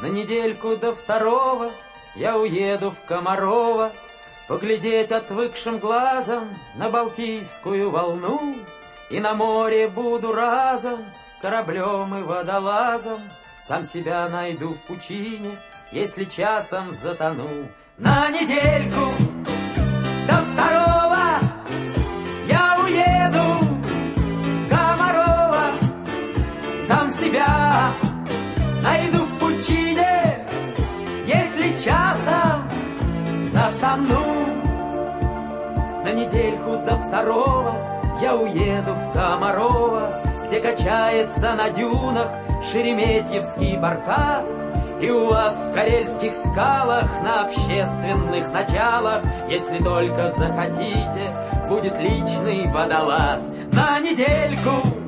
На недельку до второго я уеду в Комарова, Поглядеть отвыкшим глазом на Балтийскую волну, И на море буду разом кораблем и водолазом, Сам себя найду в пучине, если часом затону. На недельку На недельку до второго я уеду в Комарова, Где качается на дюнах Шереметьевский баркас, И у вас в карельских скалах на общественных началах, Если только захотите, будет личный водолаз. На недельку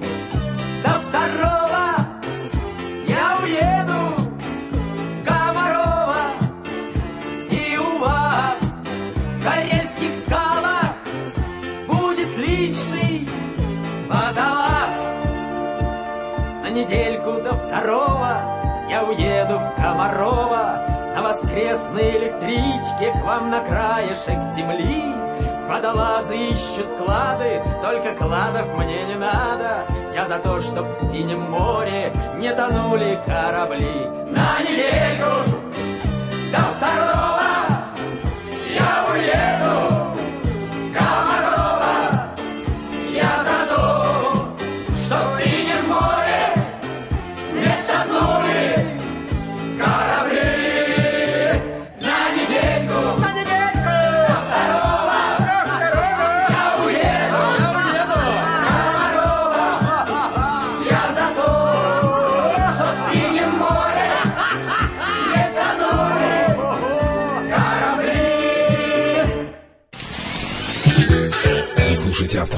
недельку до второго я уеду в Комарова, На воскресной электричке к вам на краешек земли. Водолазы ищут клады, только кладов мне не надо. Я за то, чтоб в синем море не тонули корабли. На недельку до второго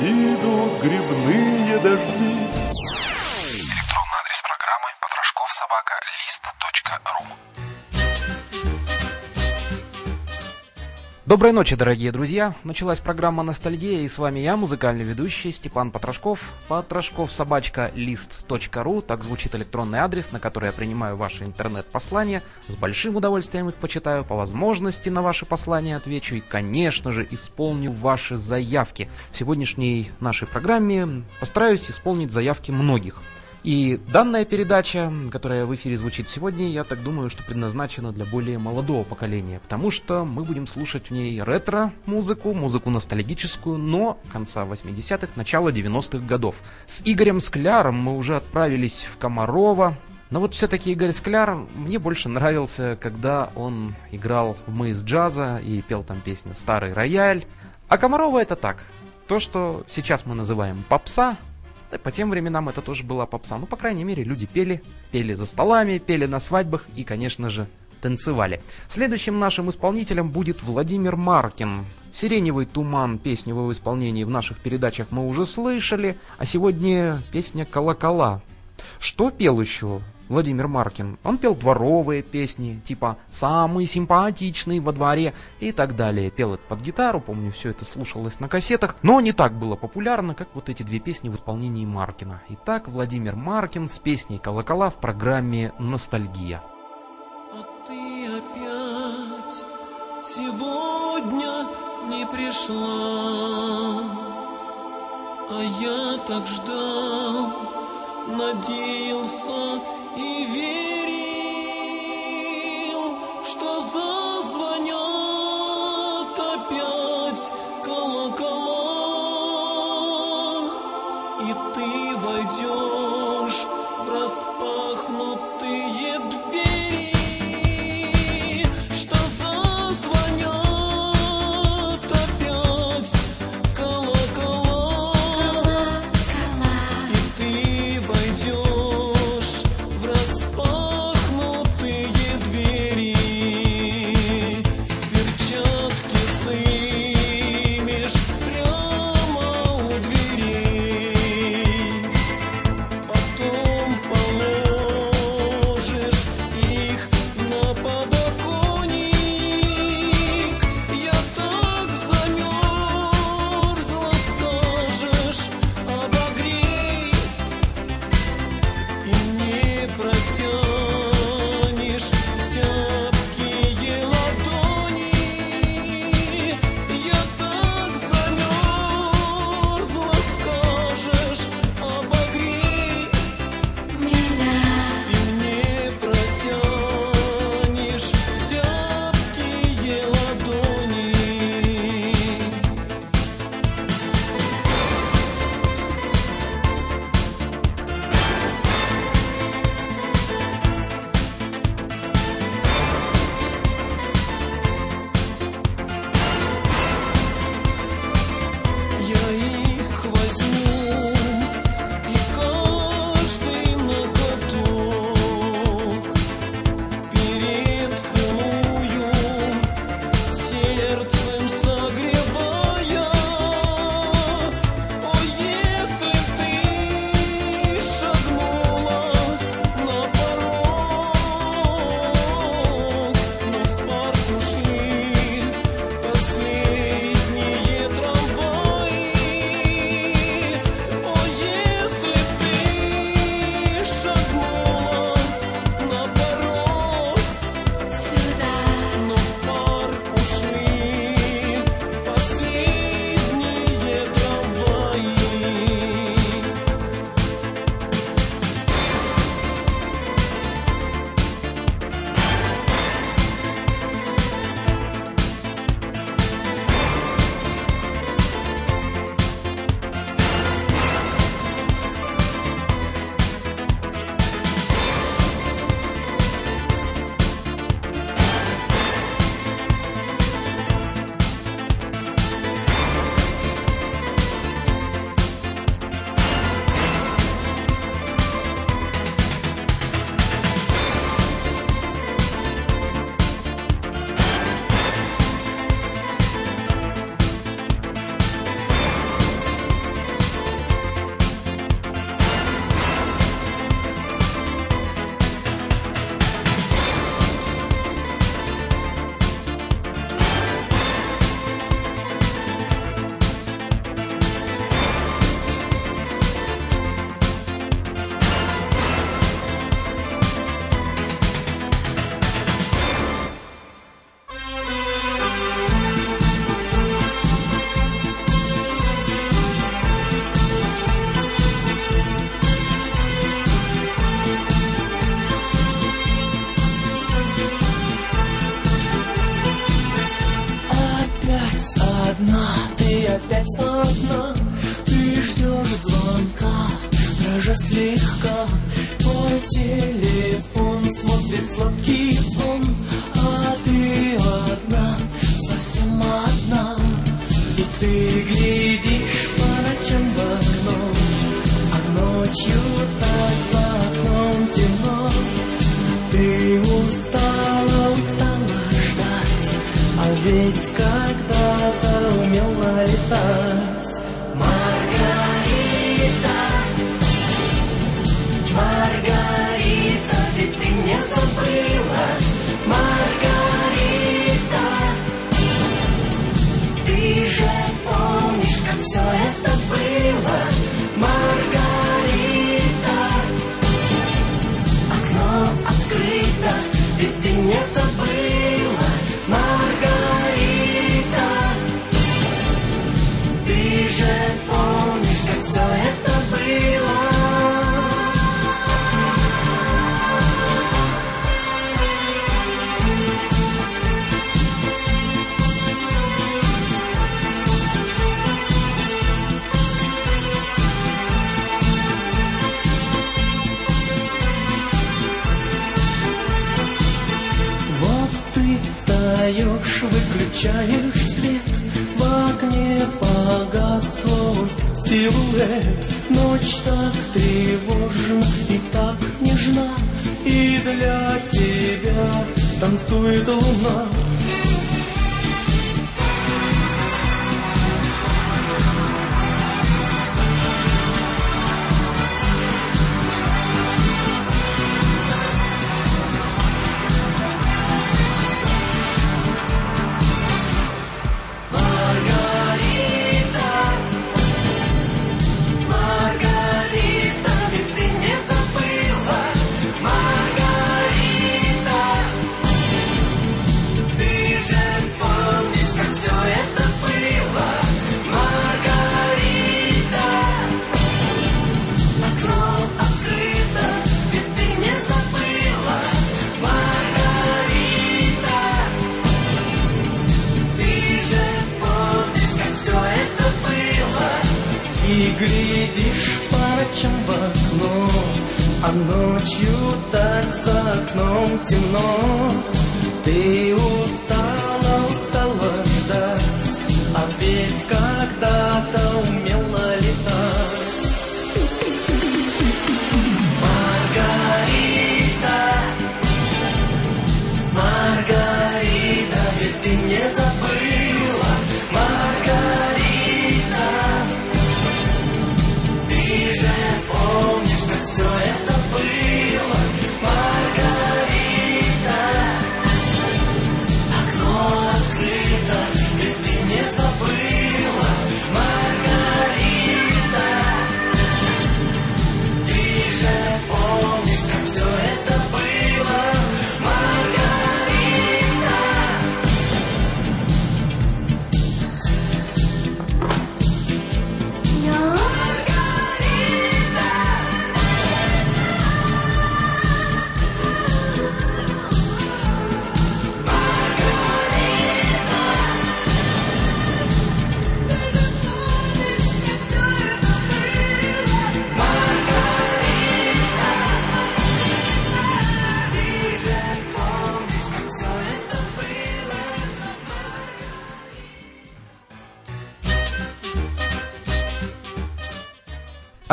идут грибные дожди. Электронный адрес программы потрошковсобака.лист.ру Доброй ночи, дорогие друзья! Началась программа «Ностальгия» и с вами я, музыкальный ведущий Степан Потрошков. Потрошков собачка лист.ру, так звучит электронный адрес, на который я принимаю ваши интернет-послания. С большим удовольствием их почитаю, по возможности на ваши послания отвечу и, конечно же, исполню ваши заявки. В сегодняшней нашей программе постараюсь исполнить заявки многих. И данная передача, которая в эфире звучит сегодня, я так думаю, что предназначена для более молодого поколения, потому что мы будем слушать в ней ретро-музыку, музыку ностальгическую, но конца 80-х, начала 90-х годов. С Игорем Скляром мы уже отправились в Комарова, но вот все-таки Игорь Скляр мне больше нравился, когда он играл в «Мы из джаза» и пел там песню «Старый рояль». А Комарова это так, то, что сейчас мы называем попса, по тем временам это тоже была попса. Ну, по крайней мере, люди пели, пели за столами, пели на свадьбах и, конечно же, танцевали. Следующим нашим исполнителем будет Владимир Маркин. «Сиреневый туман» песню в его исполнении в наших передачах мы уже слышали, а сегодня песня «Колокола». Что пел еще Владимир Маркин? Он пел дворовые песни, типа «Самый симпатичный во дворе» и так далее. Пел это под гитару, помню, все это слушалось на кассетах, но не так было популярно, как вот эти две песни в исполнении Маркина. Итак, Владимир Маркин с песней «Колокола» в программе «Ностальгия». А ты опять сегодня не пришла, а я так ждал, надеялся и верил, что зазвонят одна, ты опять одна. Ты ждешь звонка, дрожа слегка. Твой телефон смотрит сладкий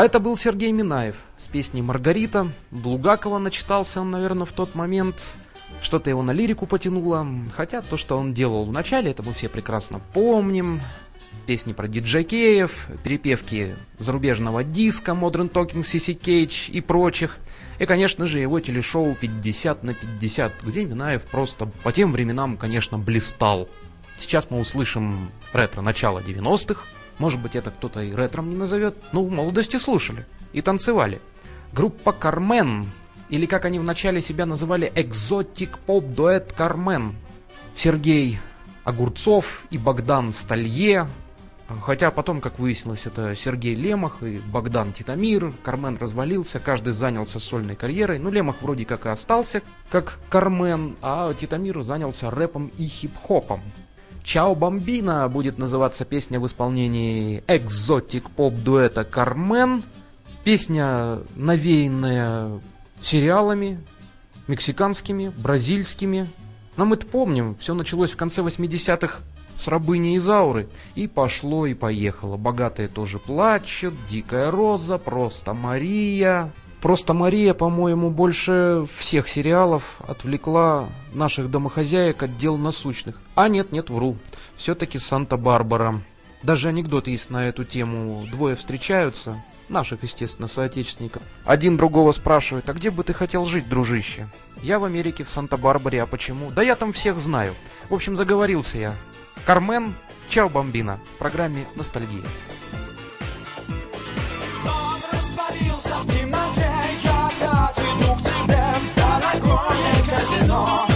Это был Сергей Минаев с песней «Маргарита». Булгакова начитался он, наверное, в тот момент. Что-то его на лирику потянуло. Хотя то, что он делал в начале, это мы все прекрасно помним. Песни про диджакеев, перепевки зарубежного диска, Modern Talking, CC Cage и прочих. И, конечно же, его телешоу 50 на 50, где Минаев просто по тем временам, конечно, блистал. Сейчас мы услышим ретро начала 90-х. Может быть, это кто-то и ретром не назовет. Ну, в молодости слушали и танцевали. Группа Кармен, или как они вначале себя называли, экзотик поп-дуэт Кармен. Сергей Огурцов и Богдан Сталье. Хотя потом, как выяснилось, это Сергей Лемах и Богдан Титамир. Кармен развалился, каждый занялся сольной карьерой. Ну, Лемах вроде как и остался как Кармен, а Титамир занялся рэпом и хип-хопом. «Чао Бомбина» будет называться песня в исполнении экзотик-поп-дуэта «Кармен». Песня, навеянная сериалами, мексиканскими, бразильскими. Но мы-то помним, все началось в конце 80-х с рабыни Изауры. И пошло, и поехало. Богатые тоже плачут, Дикая Роза, Просто Мария, Просто Мария, по-моему, больше всех сериалов отвлекла наших домохозяек от дел насущных. А нет, нет, вру. Все-таки Санта-Барбара. Даже анекдот есть на эту тему. Двое встречаются, наших, естественно, соотечественников. Один другого спрашивает, а где бы ты хотел жить, дружище? Я в Америке, в Санта-Барбаре, а почему? Да я там всех знаю. В общем, заговорился я. Кармен, чао, бомбина. В программе «Ностальгия». long.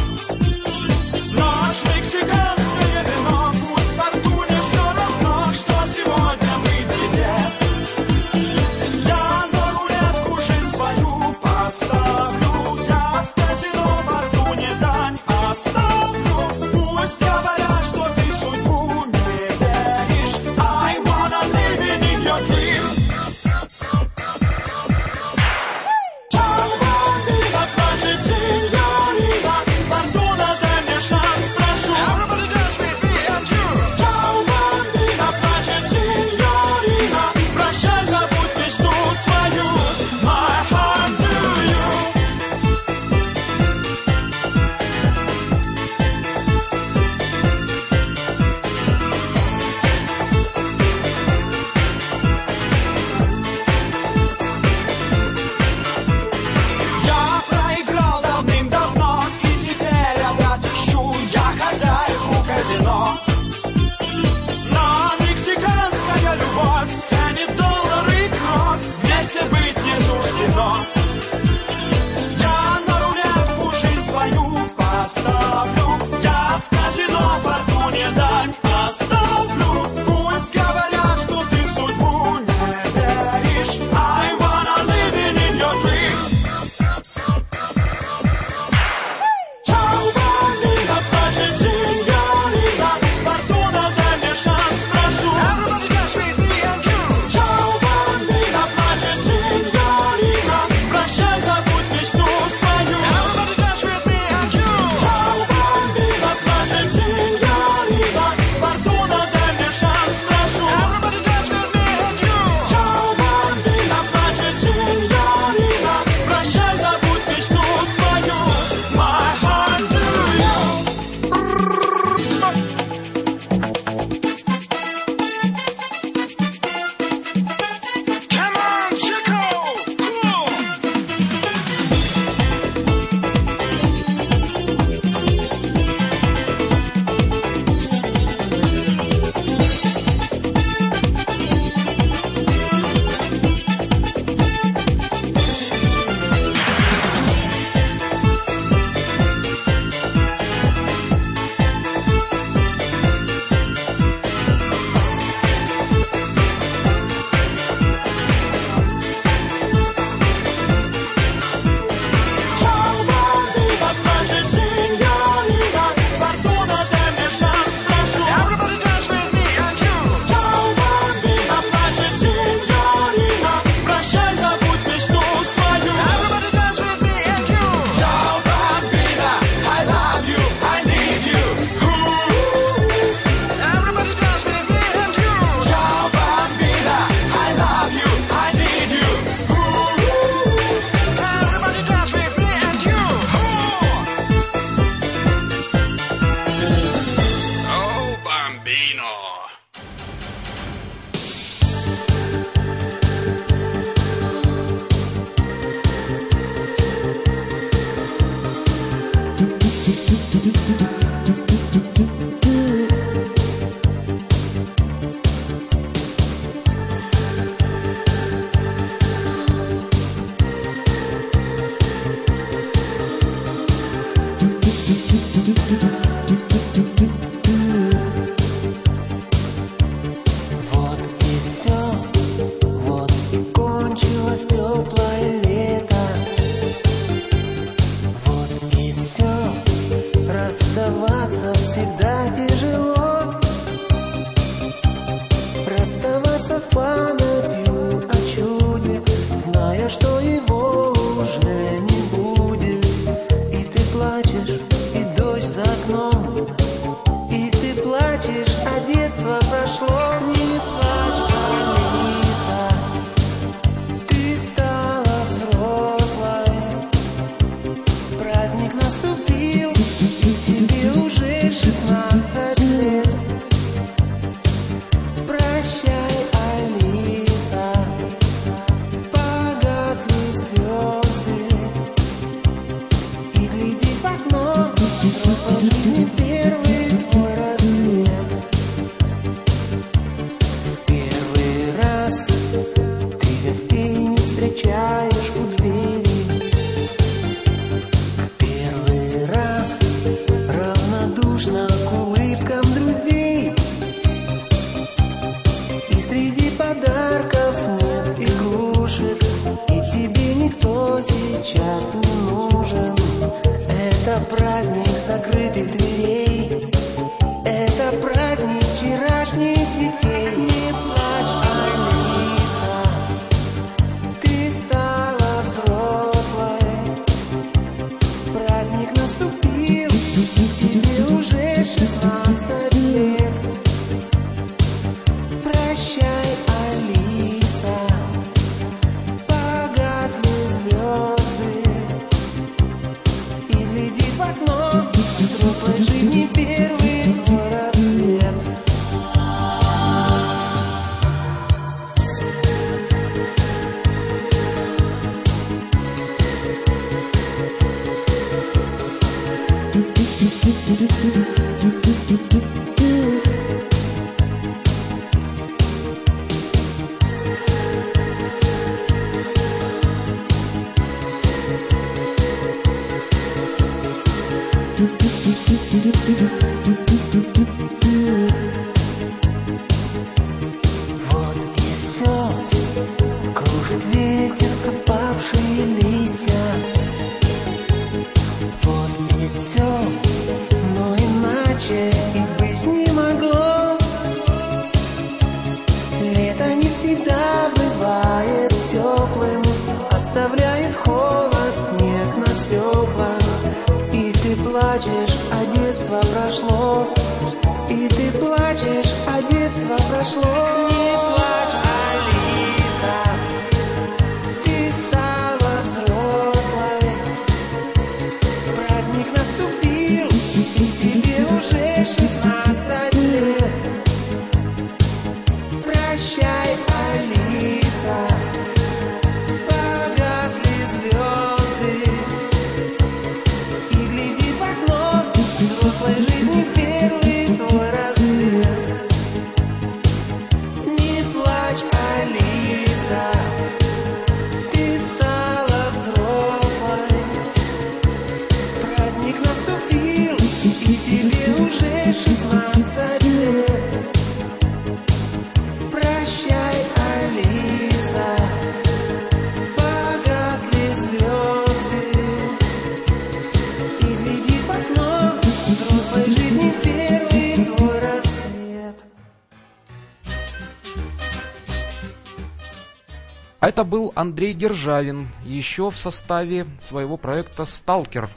Это был Андрей Державин, еще в составе своего проекта «Сталкер».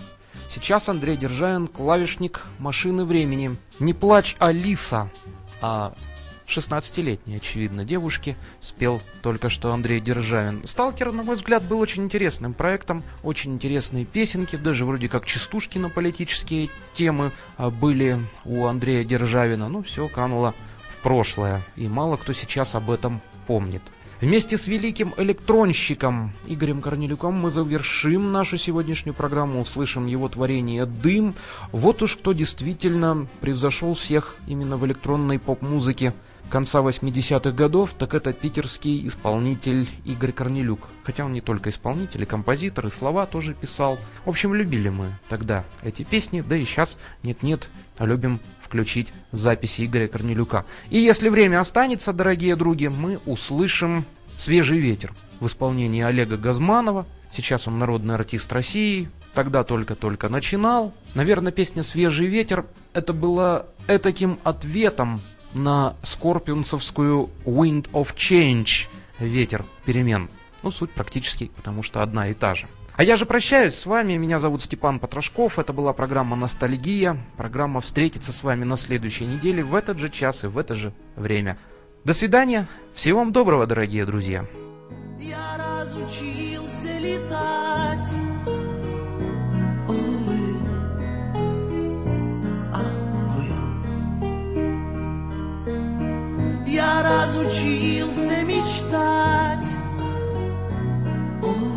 Сейчас Андрей Державин клавишник машины времени. Не плачь, Алиса, а 16-летней, очевидно, девушке спел только что Андрей Державин. «Сталкер», на мой взгляд, был очень интересным проектом, очень интересные песенки, даже вроде как частушки на политические темы а, были у Андрея Державина. Ну, все кануло в прошлое, и мало кто сейчас об этом помнит. Вместе с великим электронщиком Игорем Корнелюком мы завершим нашу сегодняшнюю программу, услышим его творение «Дым». Вот уж кто действительно превзошел всех именно в электронной поп-музыке конца 80-х годов, так это питерский исполнитель Игорь Корнелюк. Хотя он не только исполнитель, и композитор, и слова тоже писал. В общем, любили мы тогда эти песни, да и сейчас нет-нет, а любим включить записи Игоря Корнелюка. И если время останется, дорогие други, мы услышим «Свежий ветер» в исполнении Олега Газманова. Сейчас он народный артист России, тогда только-только начинал. Наверное, песня «Свежий ветер» это было этаким ответом на скорпионцевскую «Wind of Change» — «Ветер перемен». Ну, суть практически, потому что одна и та же. А я же прощаюсь с вами. Меня зовут Степан Потрошков. Это была программа «Ностальгия». Программа встретится с вами на следующей неделе в этот же час и в это же время. До свидания. Всего вам доброго, дорогие друзья. Я разучился летать. Увы. А вы. Я разучился мечтать. Увы.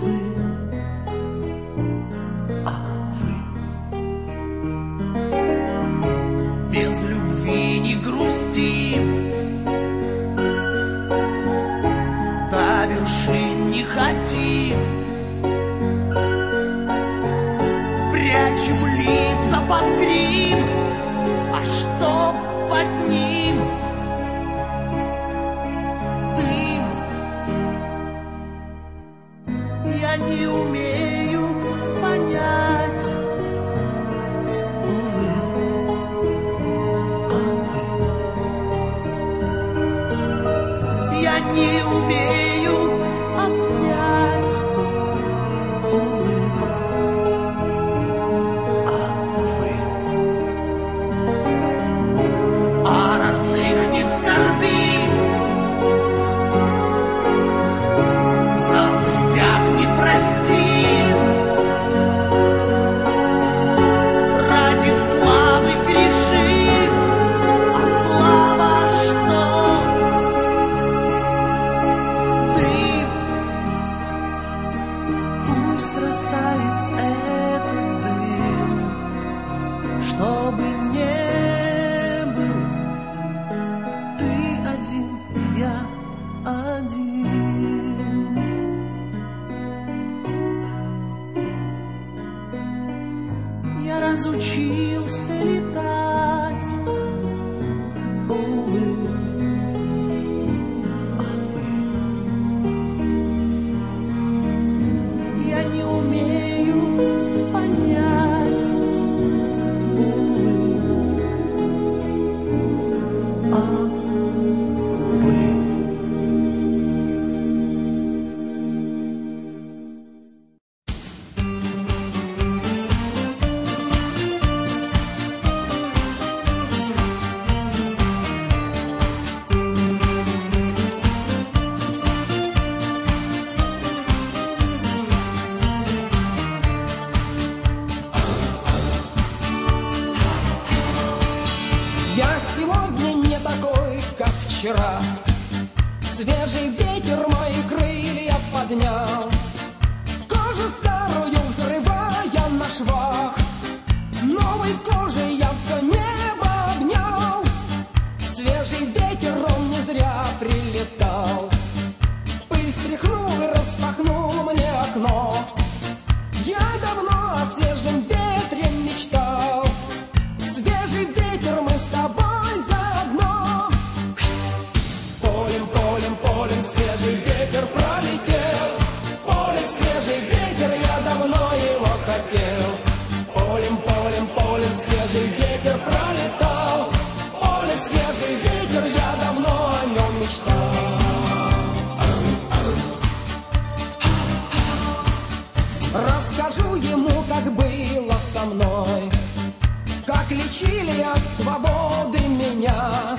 насилия, свободы меня.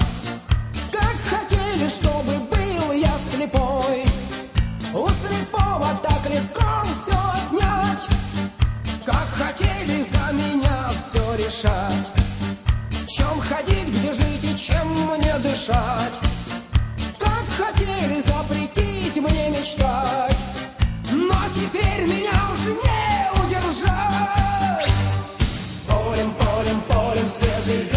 Как хотели, чтобы был я слепой. У слепого так легко все отнять. Как хотели за меня все решать. В чем ходить, где жить и чем мне дышать. Как хотели запретить мне мечтать. Но теперь меня уже не удержать. Cause